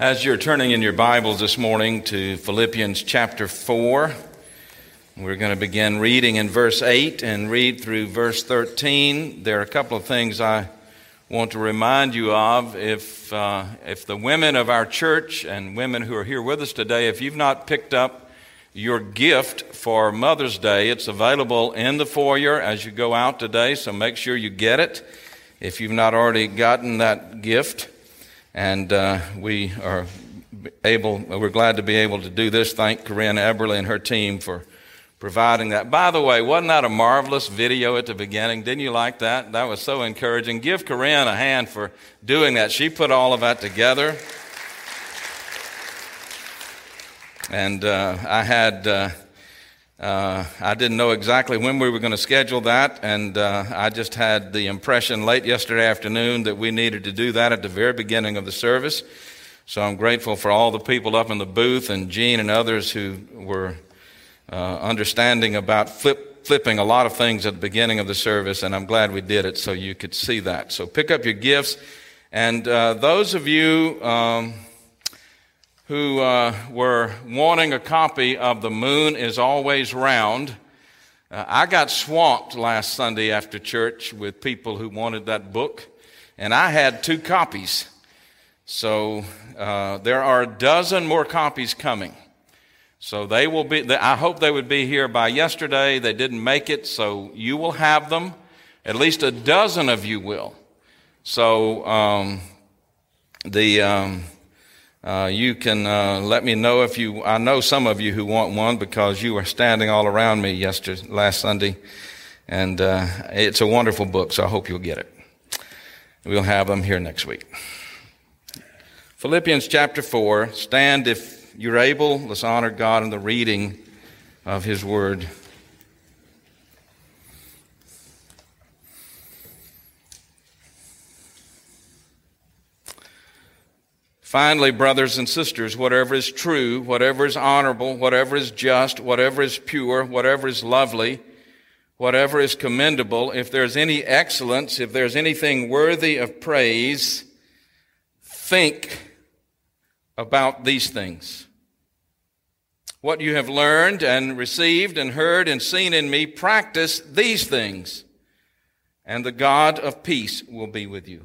As you're turning in your Bibles this morning to Philippians chapter 4, we're going to begin reading in verse 8 and read through verse 13. There are a couple of things I want to remind you of. If, uh, if the women of our church and women who are here with us today, if you've not picked up your gift for Mother's Day, it's available in the foyer as you go out today, so make sure you get it if you've not already gotten that gift. And uh, we are able, we're glad to be able to do this. Thank Corinne Eberly and her team for providing that. By the way, wasn't that a marvelous video at the beginning? Didn't you like that? That was so encouraging. Give Corinne a hand for doing that. She put all of that together. And uh, I had. Uh, uh, I didn't know exactly when we were going to schedule that, and uh, I just had the impression late yesterday afternoon that we needed to do that at the very beginning of the service. So I'm grateful for all the people up in the booth and Gene and others who were uh, understanding about flip, flipping a lot of things at the beginning of the service, and I'm glad we did it so you could see that. So pick up your gifts, and uh, those of you. Um, who uh, were wanting a copy of The Moon is Always Round. Uh, I got swamped last Sunday after church with people who wanted that book, and I had two copies. So uh, there are a dozen more copies coming. So they will be, I hope they would be here by yesterday. They didn't make it, so you will have them. At least a dozen of you will. So um, the. Um, uh, you can uh, let me know if you. I know some of you who want one because you were standing all around me yesterday, last Sunday, and uh, it's a wonderful book. So I hope you'll get it. We'll have them here next week. Philippians chapter four. Stand if you're able. Let's honor God in the reading of His Word. Finally, brothers and sisters, whatever is true, whatever is honorable, whatever is just, whatever is pure, whatever is lovely, whatever is commendable, if there's any excellence, if there's anything worthy of praise, think about these things. What you have learned and received and heard and seen in me, practice these things, and the God of peace will be with you.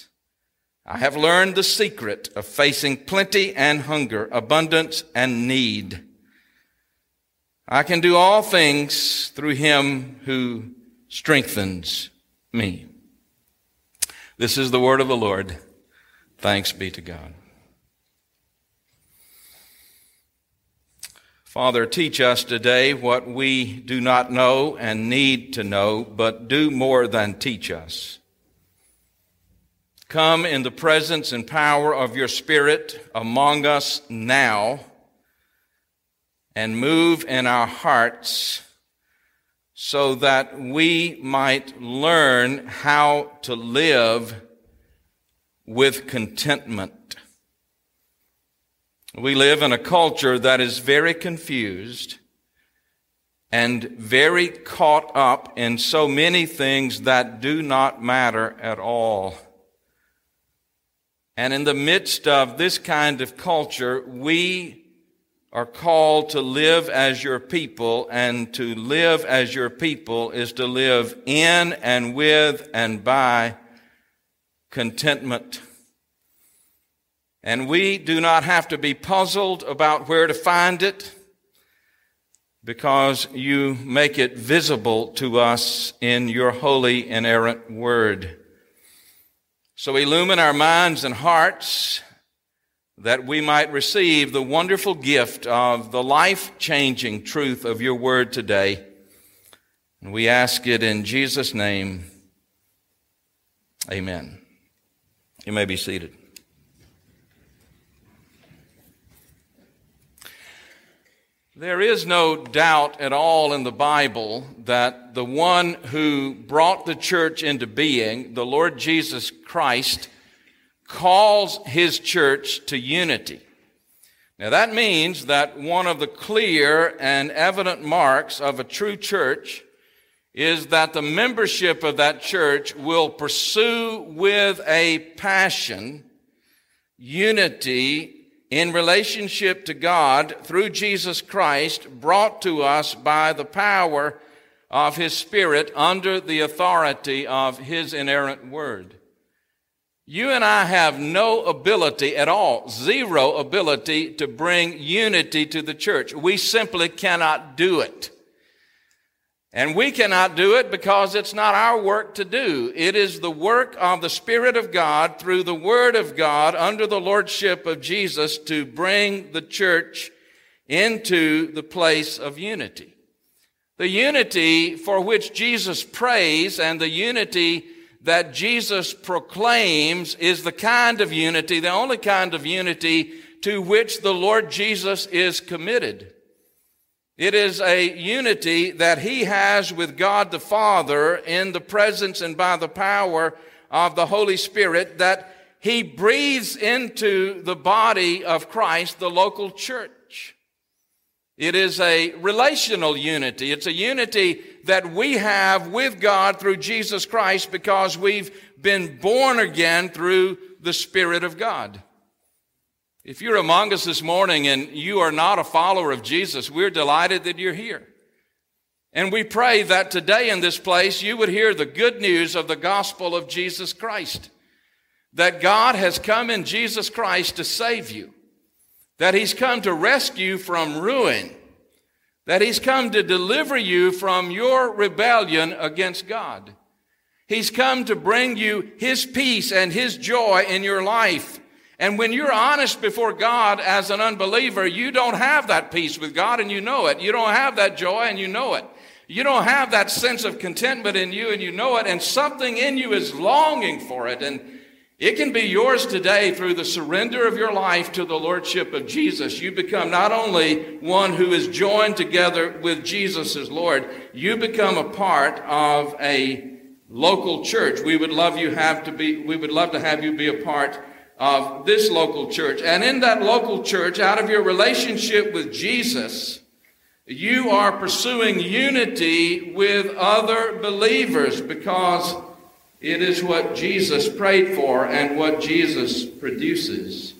I have learned the secret of facing plenty and hunger, abundance and need. I can do all things through him who strengthens me. This is the word of the Lord. Thanks be to God. Father, teach us today what we do not know and need to know, but do more than teach us. Come in the presence and power of your Spirit among us now and move in our hearts so that we might learn how to live with contentment. We live in a culture that is very confused and very caught up in so many things that do not matter at all. And in the midst of this kind of culture, we are called to live as your people, and to live as your people is to live in and with and by contentment. And we do not have to be puzzled about where to find it because you make it visible to us in your holy, inerrant word. So illumine our minds and hearts that we might receive the wonderful gift of the life changing truth of your word today. And we ask it in Jesus' name. Amen. You may be seated. There is no doubt at all in the Bible that the one who brought the church into being, the Lord Jesus Christ, calls his church to unity. Now that means that one of the clear and evident marks of a true church is that the membership of that church will pursue with a passion unity in relationship to God through Jesus Christ, brought to us by the power of His Spirit under the authority of His inerrant Word. You and I have no ability at all, zero ability to bring unity to the church. We simply cannot do it. And we cannot do it because it's not our work to do. It is the work of the Spirit of God through the Word of God under the Lordship of Jesus to bring the church into the place of unity. The unity for which Jesus prays and the unity that Jesus proclaims is the kind of unity, the only kind of unity to which the Lord Jesus is committed. It is a unity that he has with God the Father in the presence and by the power of the Holy Spirit that he breathes into the body of Christ, the local church. It is a relational unity. It's a unity that we have with God through Jesus Christ because we've been born again through the Spirit of God. If you're among us this morning and you are not a follower of Jesus, we're delighted that you're here. And we pray that today in this place you would hear the good news of the gospel of Jesus Christ. That God has come in Jesus Christ to save you. That He's come to rescue you from ruin. That He's come to deliver you from your rebellion against God. He's come to bring you His peace and His joy in your life. And when you're honest before God as an unbeliever, you don't have that peace with God and you know it. You don't have that joy and you know it. You don't have that sense of contentment in you and you know it. And something in you is longing for it. And it can be yours today through the surrender of your life to the Lordship of Jesus. You become not only one who is joined together with Jesus as Lord, you become a part of a local church. We would love you have to be, we would love to have you be a part of this local church. And in that local church, out of your relationship with Jesus, you are pursuing unity with other believers because it is what Jesus prayed for and what Jesus produces.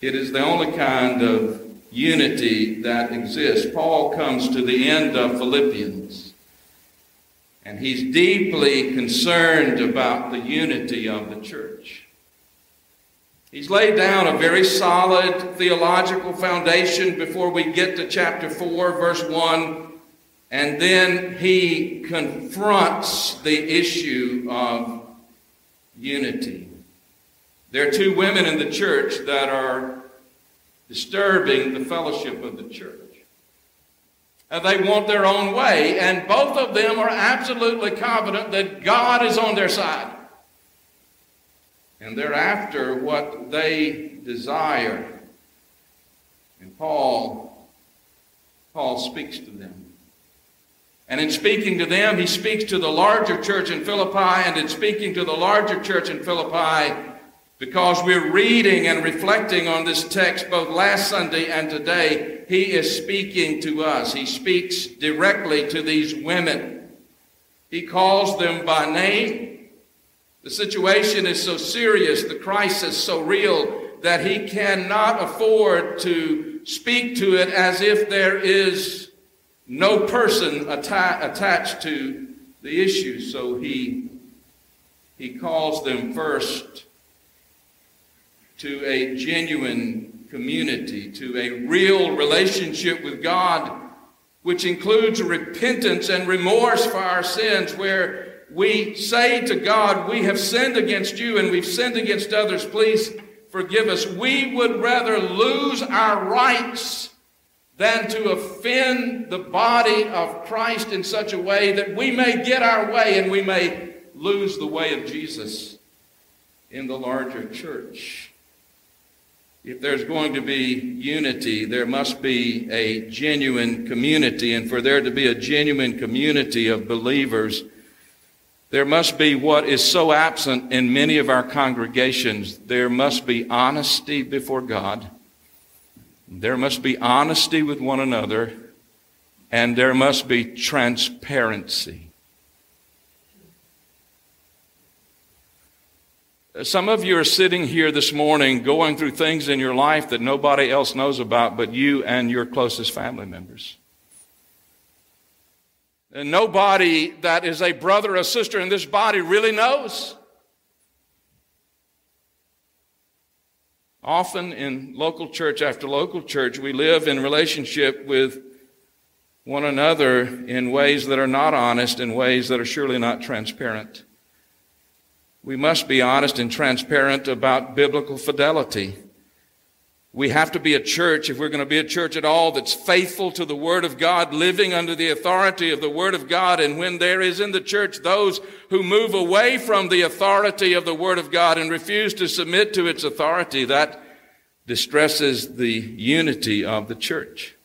It is the only kind of unity that exists. Paul comes to the end of Philippians, and he's deeply concerned about the unity of the church. He's laid down a very solid theological foundation before we get to chapter 4, verse 1. And then he confronts the issue of unity. There are two women in the church that are disturbing the fellowship of the church. And they want their own way, and both of them are absolutely confident that God is on their side and they're after what they desire. And Paul, Paul speaks to them. And in speaking to them, he speaks to the larger church in Philippi, and in speaking to the larger church in Philippi, because we're reading and reflecting on this text both last Sunday and today, he is speaking to us. He speaks directly to these women. He calls them by name. The situation is so serious, the crisis so real, that he cannot afford to speak to it as if there is no person atta- attached to the issue. So he, he calls them first to a genuine community, to a real relationship with God, which includes repentance and remorse for our sins, where we say to God, We have sinned against you and we've sinned against others. Please forgive us. We would rather lose our rights than to offend the body of Christ in such a way that we may get our way and we may lose the way of Jesus in the larger church. if there's going to be unity, there must be a genuine community. And for there to be a genuine community of believers, there must be what is so absent in many of our congregations. There must be honesty before God. There must be honesty with one another. And there must be transparency. Some of you are sitting here this morning going through things in your life that nobody else knows about but you and your closest family members. And nobody that is a brother or sister in this body really knows. Often in local church after local church, we live in relationship with one another in ways that are not honest, in ways that are surely not transparent. We must be honest and transparent about biblical fidelity. We have to be a church, if we're going to be a church at all, that's faithful to the Word of God, living under the authority of the Word of God. And when there is in the church those who move away from the authority of the Word of God and refuse to submit to its authority, that distresses the unity of the church.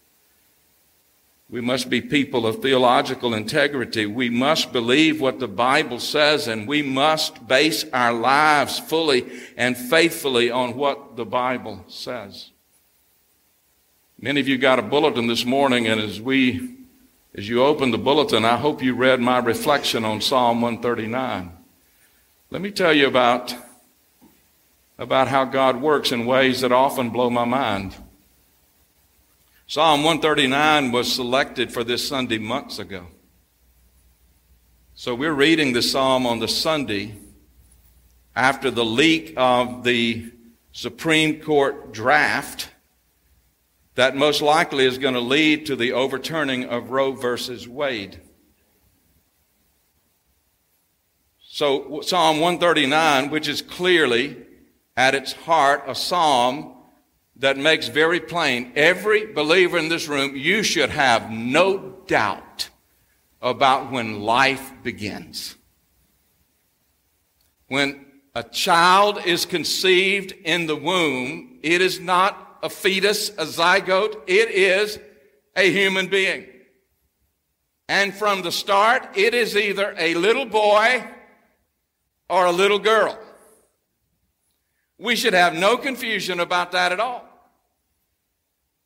We must be people of theological integrity. We must believe what the Bible says and we must base our lives fully and faithfully on what the Bible says. Many of you got a bulletin this morning and as we, as you opened the bulletin, I hope you read my reflection on Psalm 139. Let me tell you about, about how God works in ways that often blow my mind. Psalm 139 was selected for this Sunday months ago. So we're reading the psalm on the Sunday after the leak of the Supreme Court draft that most likely is going to lead to the overturning of Roe versus Wade. So Psalm 139, which is clearly at its heart a psalm that makes very plain every believer in this room, you should have no doubt about when life begins. When a child is conceived in the womb, it is not a fetus, a zygote, it is a human being. And from the start, it is either a little boy or a little girl. We should have no confusion about that at all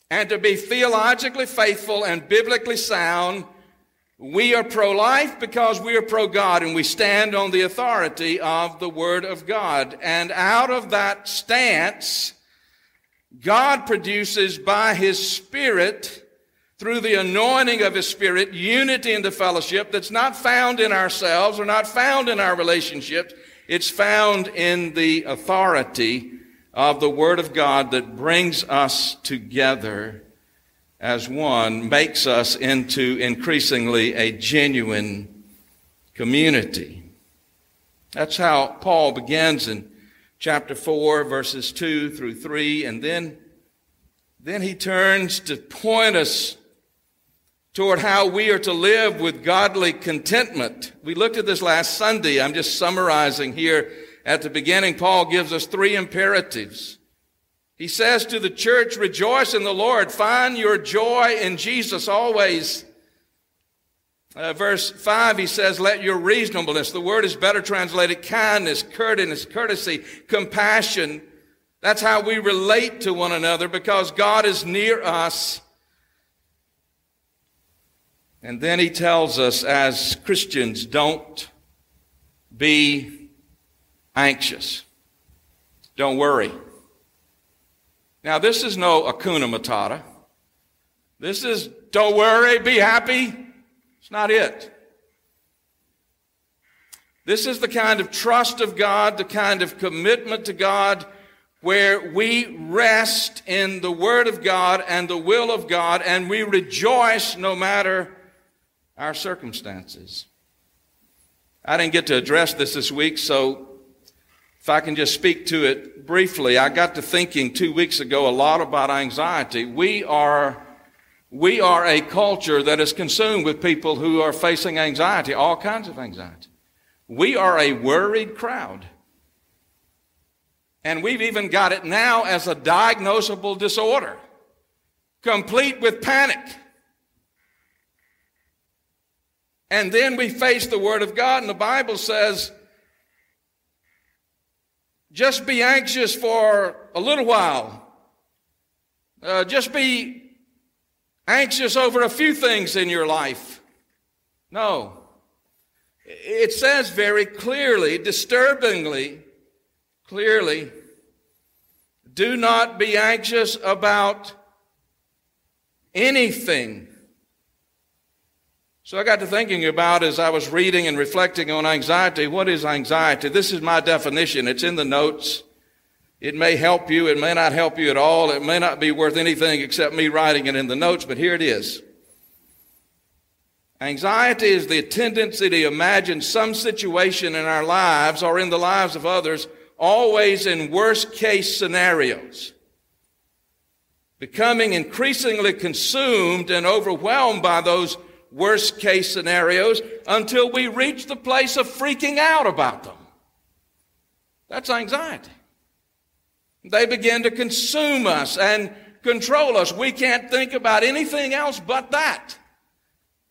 and to be theologically faithful and biblically sound, we are pro life because we are pro God and we stand on the authority of the Word of God. And out of that stance, God produces by His Spirit, through the anointing of His Spirit, unity in the fellowship that's not found in ourselves or not found in our relationships. It's found in the authority of the Word of God that brings us together as one, makes us into increasingly a genuine community. That's how Paul begins in chapter 4, verses 2 through 3, and then, then he turns to point us toward how we are to live with godly contentment. We looked at this last Sunday. I'm just summarizing here at the beginning, Paul gives us three imperatives. He says to the church, rejoice in the Lord. Find your joy in Jesus always. Uh, verse 5, he says, let your reasonableness, the word is better translated kindness, courteousness, courtesy, compassion. That's how we relate to one another because God is near us. And then he tells us as Christians, don't be anxious. Don't worry. Now, this is no Hakuna Matata. This is don't worry, be happy. It's not it. This is the kind of trust of God, the kind of commitment to God where we rest in the Word of God and the will of God and we rejoice no matter our circumstances. I didn't get to address this this week, so if I can just speak to it briefly, I got to thinking two weeks ago a lot about anxiety. We are, we are a culture that is consumed with people who are facing anxiety, all kinds of anxiety. We are a worried crowd. And we've even got it now as a diagnosable disorder, complete with panic. And then we face the Word of God, and the Bible says, just be anxious for a little while. Uh, just be anxious over a few things in your life. No. It says very clearly, disturbingly clearly, do not be anxious about anything. So I got to thinking about as I was reading and reflecting on anxiety, what is anxiety? This is my definition. It's in the notes. It may help you. It may not help you at all. It may not be worth anything except me writing it in the notes, but here it is. Anxiety is the tendency to imagine some situation in our lives or in the lives of others always in worst case scenarios. Becoming increasingly consumed and overwhelmed by those worst case scenarios until we reach the place of freaking out about them. That's anxiety. They begin to consume us and control us. We can't think about anything else but that.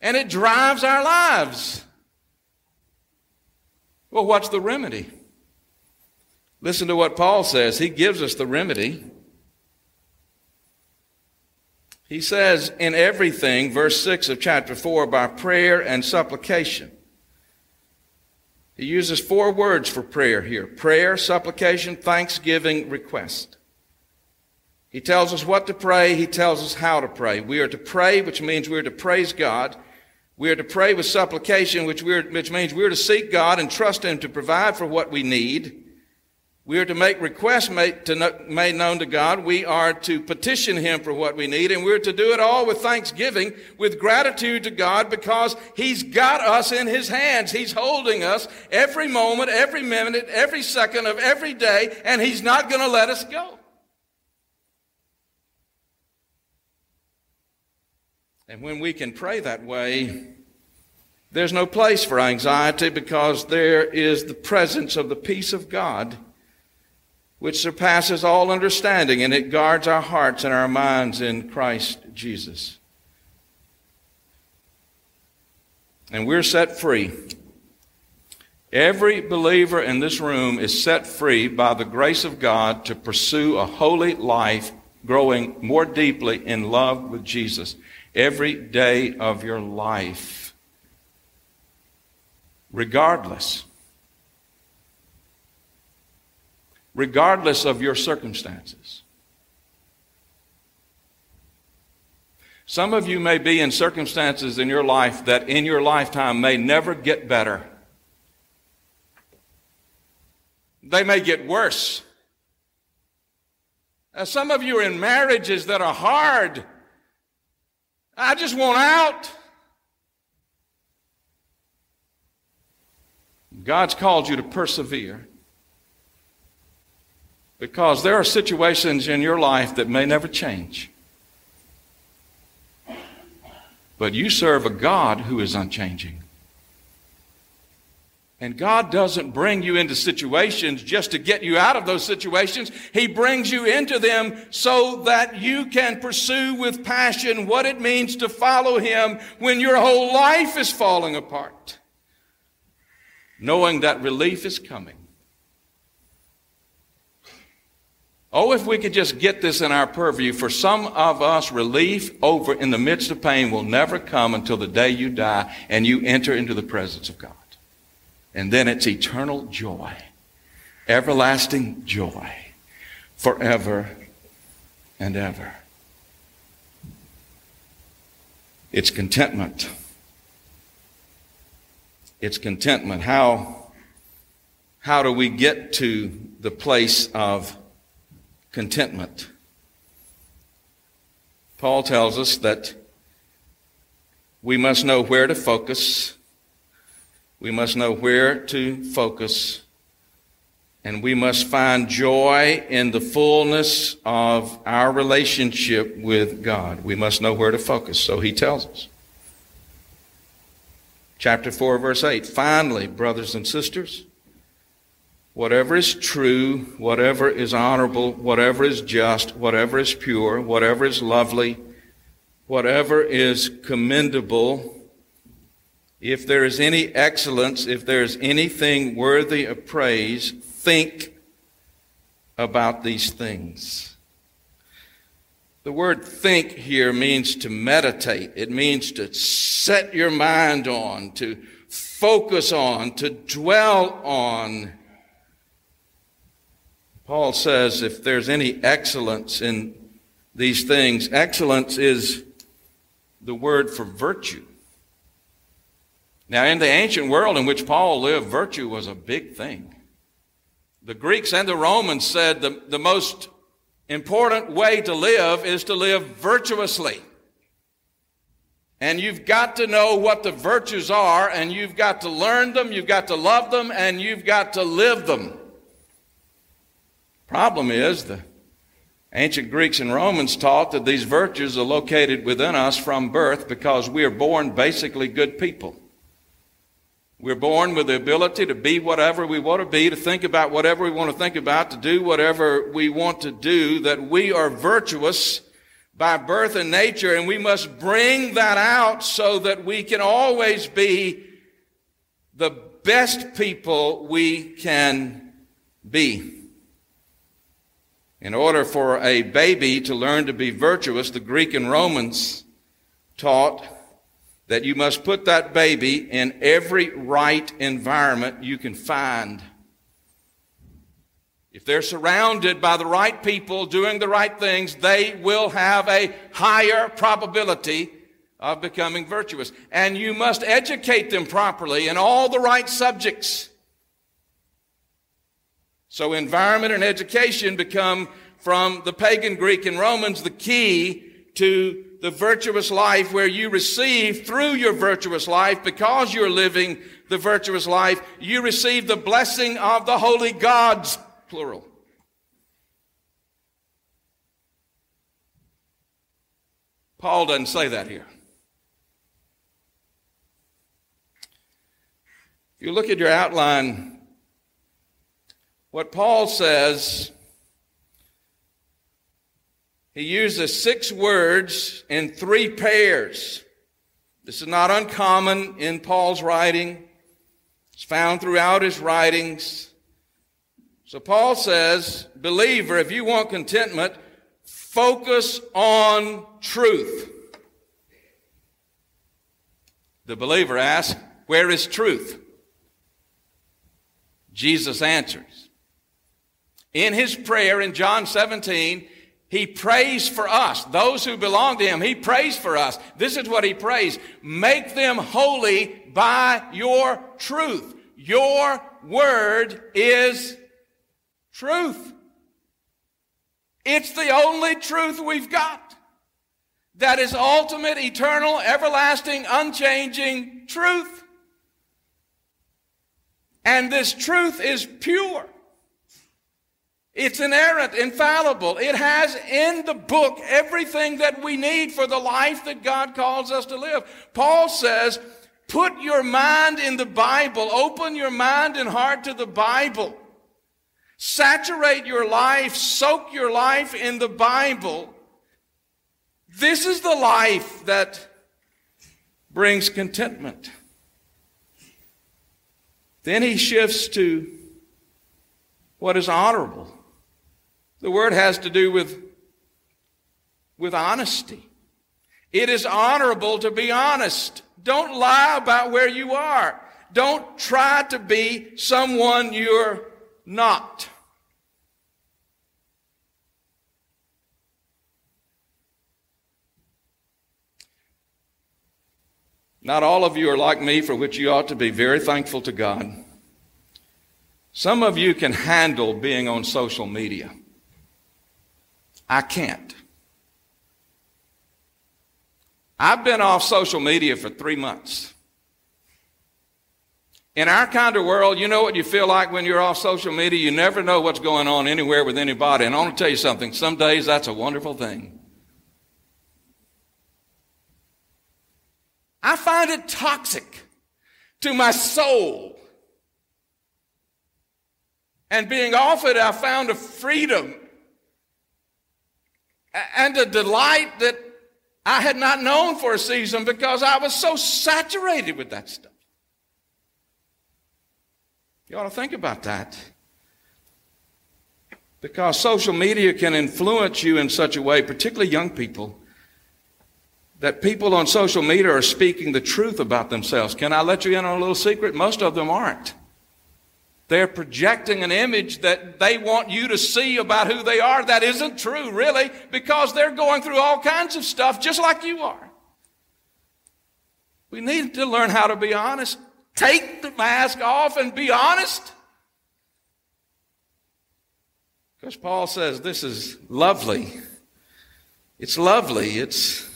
And it drives our lives. Well, what's the remedy? Listen to what Paul says. He gives us the remedy. He says, in everything, verse 6 of chapter 4, by prayer and supplication. He uses four words for prayer here prayer, supplication, thanksgiving, request. He tells us what to pray, he tells us how to pray. We are to pray, which means we are to praise God. We are to pray with supplication, which, which means we are to seek God and trust Him to provide for what we need. We are to make requests made, known to God. We are to petition Him for what we need, and we're to do it all with thanksgiving, with gratitude to God, because He's got us in His hands. He's holding us every moment, every minute, every second of every day, and He's not going to let us go. And when we can pray that way, there's no place for anxiety because there is the presence of the peace of God which surpasses all understanding, and it guards our hearts and our minds in Christ Jesus. And we're set free. Every believer in this room is set free by the grace of God to pursue a holy life, growing more deeply in love with Jesus every day of your life, regardless regardless of your circumstances. Some of you may be in circumstances in your life that in your lifetime may never get better. They may get worse. Uh, some of you are in marriages that are hard. I just want out. God's called you to persevere. Because there are situations in your life that may never change. But you serve a God who is unchanging. And God doesn't bring you into situations just to get you out of those situations. He brings you into them so that you can pursue with passion what it means to follow Him when your whole life is falling apart. Knowing that relief is coming. Oh, if we could just get this in our purview. For some of us, relief over in the midst of pain will never come until the day you die and you enter into the presence of God. And then it's eternal joy, everlasting joy, forever and ever. It's contentment. It's contentment. How, how do we get to the place of contentment. Paul tells us that we must know where to focus, we must know where to focus, and we must find joy in the fullness of our relationship with God. We must know where to focus, so he tells us. Chapter 4, verse 8. Finally, brothers and sisters, whatever is true, whatever is honorable, whatever is just, whatever is pure, whatever is lovely, whatever is commendable, if there is any excellence, if there is anything worthy of praise, think about these things. The word think here means to meditate. It means to set your mind on, to focus on, to dwell on. Paul says if there's any excellence in these things, excellence is the word for virtue. Now, in the ancient world in which Paul lived, virtue was a big thing. The Greeks and the Romans said the, the most important way to live is to live virtuously. And you've got to know what the virtues are, and you've got to learn them, you've got to love them, and you've got to live them. Problem is, the ancient Greeks and Romans taught that these virtues are located within us from birth because we are born basically good people. We're born with the ability to be whatever we want to be, to think about whatever we want to think about, to do whatever we want to do, that we are virtuous by birth and nature, and we must bring that out so that we can always be the best people we can be. In order for a baby to learn to be virtuous, the Greek and Romans taught that you must put that baby in every right environment you can find. If they're surrounded by the right people doing the right things, they will have a higher probability of becoming virtuous. And you must educate them properly in all the right subjects. So environment and education become from the pagan Greek and Romans the key to the virtuous life where you receive through your virtuous life, because you're living the virtuous life, you receive the blessing of the holy gods, plural. Paul doesn't say that here. If you look at your outline, what Paul says he uses six words in three pairs. This is not uncommon in Paul's writing. It's found throughout his writings. So Paul says, believer, if you want contentment, focus on truth. The believer asks, where is truth? Jesus answers. In his prayer in John 17, he prays for us, those who belong to Him. He prays for us. This is what He prays. Make them holy by your truth. Your word is truth. It's the only truth we've got. That is ultimate, eternal, everlasting, unchanging truth. And this truth is pure. It's inerrant, infallible. It has in the book everything that we need for the life that God calls us to live. Paul says, put your mind in the Bible. Open your mind and heart to the Bible. Saturate your life, soak your life in the Bible. This is the life that brings contentment. Then he shifts to what is honorable. The word has to do with, with honesty. It is honorable to be honest. Don't lie about where you are. Don't try to be someone you're not. Not all of you are like me, for which you ought to be very thankful to God. Some of you can handle being on social media. I can't. I've been off social media for three months. In our kind of world, you know what you feel like when you're off social media? You never know what's going on anywhere with anybody. And I want to tell you something. Some days that's a wonderful thing. I find it toxic to my soul And being off it, I found a freedom and a delight that I had not known for a season because I was so saturated with that stuff. You ought to think about that. Because social media can influence you in such a way, particularly young people, that people on social media are speaking the truth about themselves. Can I let you in on a little secret? Most of them aren't. They're projecting an image that they want you to see about who they are. That isn't true, really, because they're going through all kinds of stuff just like you are. We need to learn how to be honest. Take the mask off and be honest. Because Paul says this is lovely. It's lovely. It's,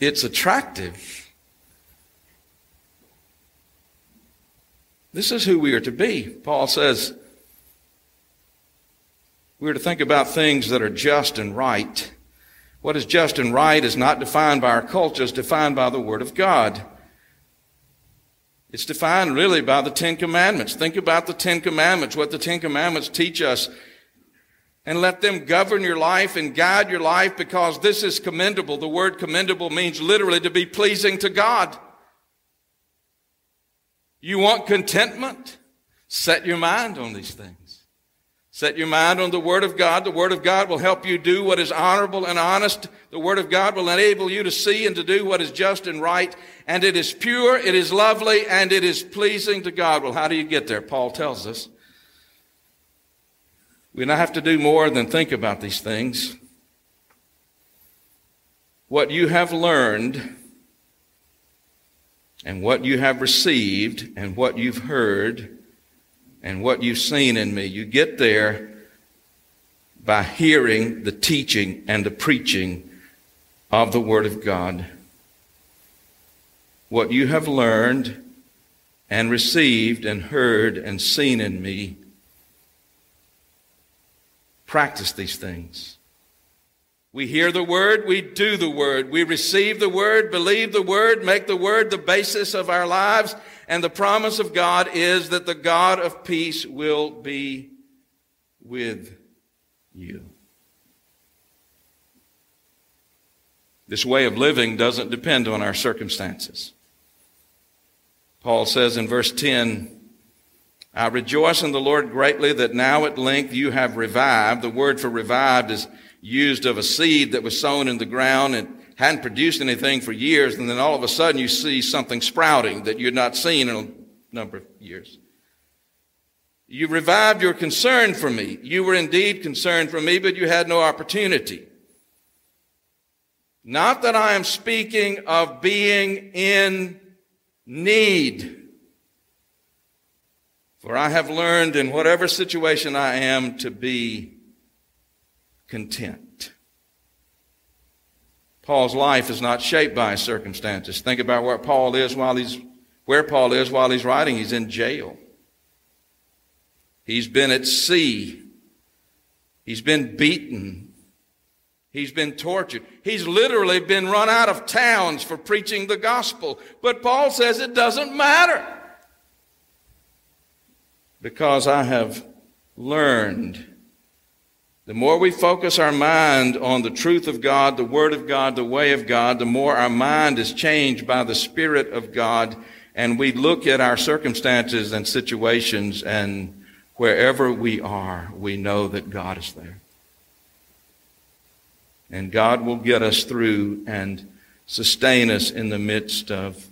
it's attractive. This is who we are to be. Paul says we're to think about things that are just and right. What is just and right is not defined by our culture, it's defined by the Word of God. It's defined really by the Ten Commandments. Think about the Ten Commandments, what the Ten Commandments teach us, and let them govern your life and guide your life because this is commendable. The word commendable means literally to be pleasing to God. You want contentment? Set your mind on these things. Set your mind on the Word of God. The Word of God will help you do what is honorable and honest. The Word of God will enable you to see and to do what is just and right. And it is pure, it is lovely, and it is pleasing to God. Well, how do you get there? Paul tells us. We don't have to do more than think about these things. What you have learned and what you have received and what you've heard and what you've seen in me. You get there by hearing the teaching and the preaching of the Word of God. What you have learned and received and heard and seen in me, practice these things. We hear the word, we do the word. We receive the word, believe the word, make the word the basis of our lives. And the promise of God is that the God of peace will be with you. This way of living doesn't depend on our circumstances. Paul says in verse 10, I rejoice in the Lord greatly that now at length you have revived. The word for revived is used of a seed that was sown in the ground and hadn't produced anything for years, and then all of a sudden you see something sprouting that you'd not seen in a number of years. You revived your concern for me. You were indeed concerned for me, but you had no opportunity. Not that I am speaking of being in need. For I have learned in whatever situation I am to be content. Paul's life is not shaped by circumstances. Think about where Paul is while he's where Paul is while he's writing. He's in jail. He's been at sea. He's been beaten. He's been tortured. He's literally been run out of towns for preaching the gospel. But Paul says it doesn't matter. Because I have learned the more we focus our mind on the truth of God, the Word of God, the way of God, the more our mind is changed by the Spirit of God, and we look at our circumstances and situations, and wherever we are, we know that God is there. And God will get us through and sustain us in the midst of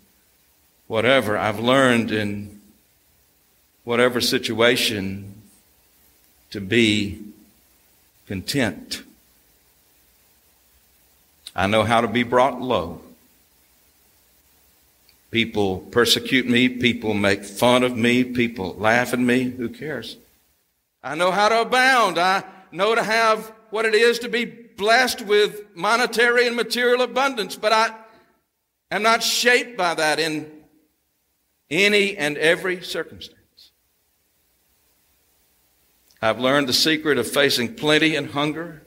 whatever I've learned in whatever situation to be content. I know how to be brought low. People persecute me. People make fun of me. People laugh at me. Who cares? I know how to abound. I know to have what it is to be blessed with monetary and material abundance, but I am not shaped by that in any and every circumstance. I've learned the secret of facing plenty and hunger,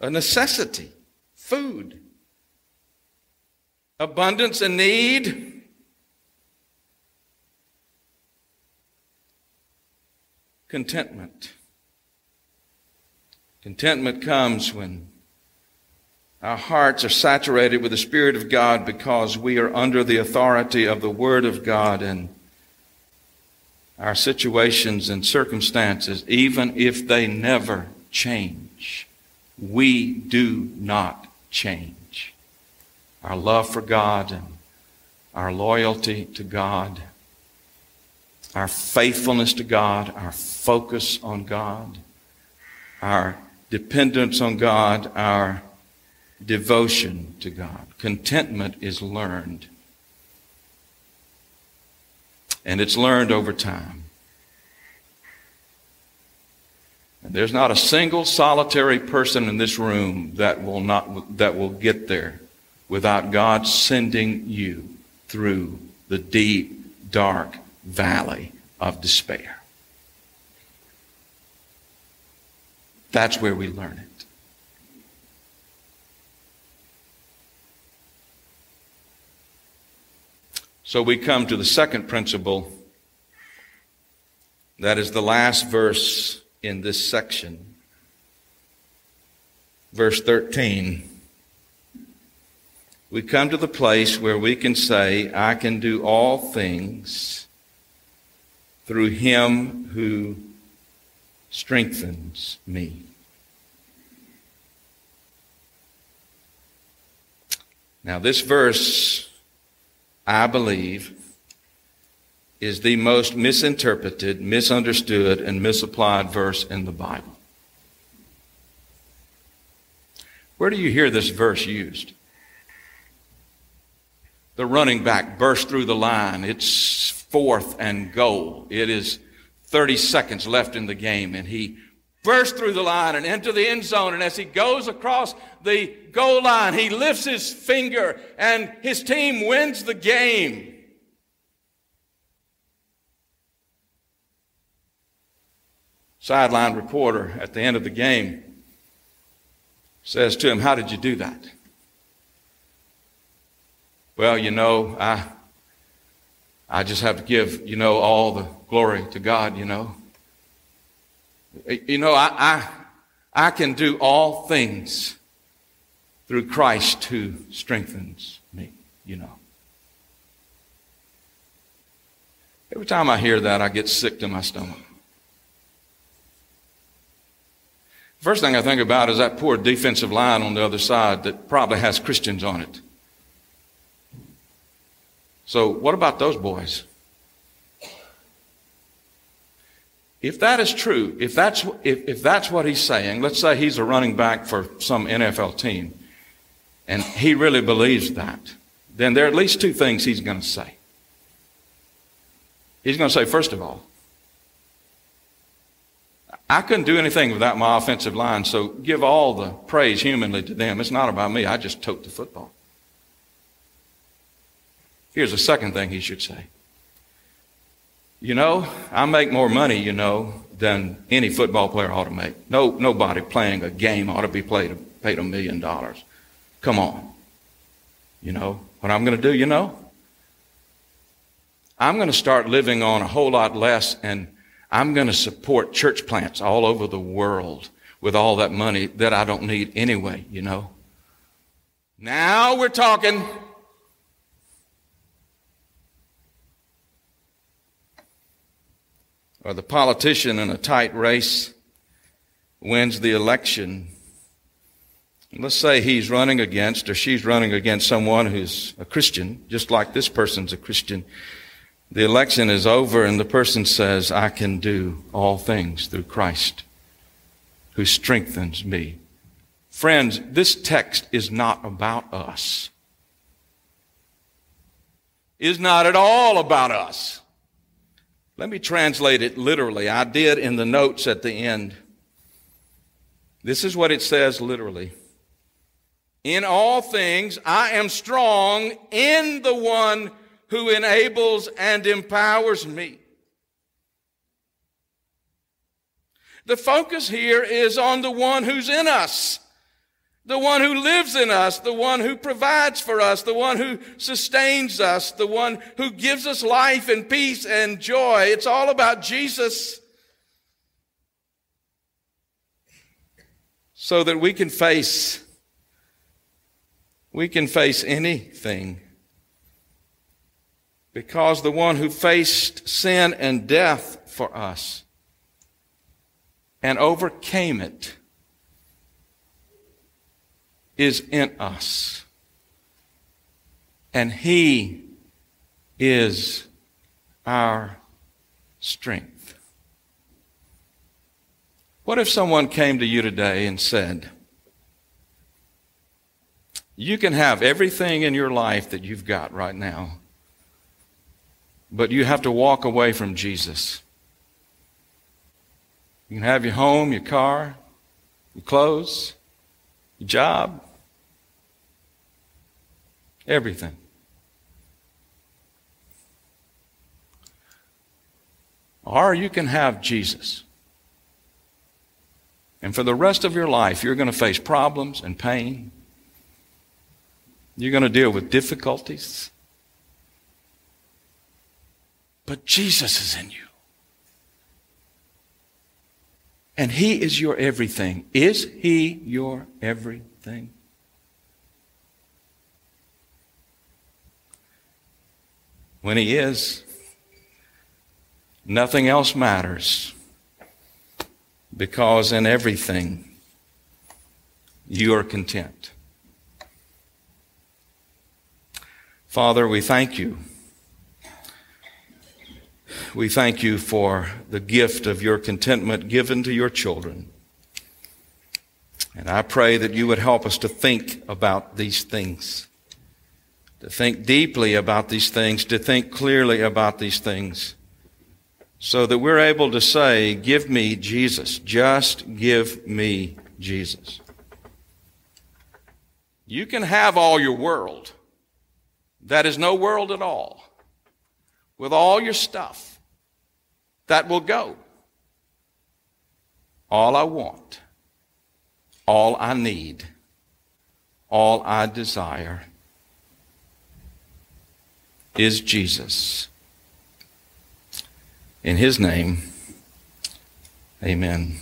a necessity, food, abundance and need. contentment. Contentment comes when our hearts are saturated with the Spirit of God because we are under the authority of the Word of God and our situations and circumstances, even if they never change, we do not change. Our love for God and our loyalty to God, our faithfulness to God, our focus on God, our dependence on God, our devotion to God. Contentment is learned. And it's learned over time. And there's not a single solitary person in this room that will not that will get there without God sending you through the deep, dark valley of despair. That's where we learn it. So we come to the second principle. That is the last verse in this section. Verse 13. We come to the place where we can say, I can do all things through him who strengthens me. Now, this verse I believe, is the most misinterpreted, misunderstood, and misapplied verse in the Bible. Where do you hear this verse used? The running back burst through the line. It's fourth and goal. It is 30 seconds left in the game, and he burst through the line and into the end zone. And as he goes across the goal line, he lifts his finger and his team wins the game. Sideline reporter at the end of the game says to him, How did you do that? Well, you know, I, I just have to give, you know, all the glory to God, you know. You know, I, I, I can do all things through Christ who strengthens me, you know. Every time I hear that, I get sick to my stomach. First thing I think about is that poor defensive line on the other side that probably has Christians on it. So, what about those boys? If that is true, if that's, if, if that's what he's saying, let's say he's a running back for some NFL team, and he really believes that, then there are at least two things he's going to say. He's going to say, first of all, I couldn't do anything without my offensive line, so give all the praise humanly to them. It's not about me. I just tote the football. Here's the second thing he should say. You know, I make more money, you know, than any football player ought to make. No, nobody playing a game ought to be paid, paid a million dollars. Come on. You know, what I'm going to do, you know? I'm going to start living on a whole lot less and I'm going to support church plants all over the world with all that money that I don't need anyway, you know? Now we're talking. Or the politician in a tight race wins the election. Let's say he's running against or she's running against someone who's a Christian, just like this person's a Christian. The election is over and the person says, I can do all things through Christ who strengthens me. Friends, this text is not about us. Is not at all about us. Let me translate it literally. I did in the notes at the end. This is what it says literally. In all things, I am strong in the one who enables and empowers me. The focus here is on the one who's in us the one who lives in us, the one who provides for us, the one who sustains us, the one who gives us life and peace and joy. It's all about Jesus. So that we can face, we can face anything. Because the one who faced sin and death for us and overcame it is in us. And he is our strength. What if someone came to you today and said, You can have everything in your life that you've got right now, but you have to walk away from Jesus. You can have your home, your car, your clothes, job, everything. Or you can have Jesus. And for the rest of your life, you're going to face problems and pain. You're going to deal with difficulties. But Jesus is in you. And He is your everything. Is He your everything? When He is, nothing else matters because in everything you are content. Father, we thank you we thank you for the gift of your contentment given to your children. And I pray that you would help us to think about these things, to think deeply about these things, to think clearly about these things, so that we're able to say, Give me Jesus. Just give me Jesus. You can have all your world. That is no world at all. With all your stuff that will go. All I want, all I need, all I desire is Jesus. In His name, amen.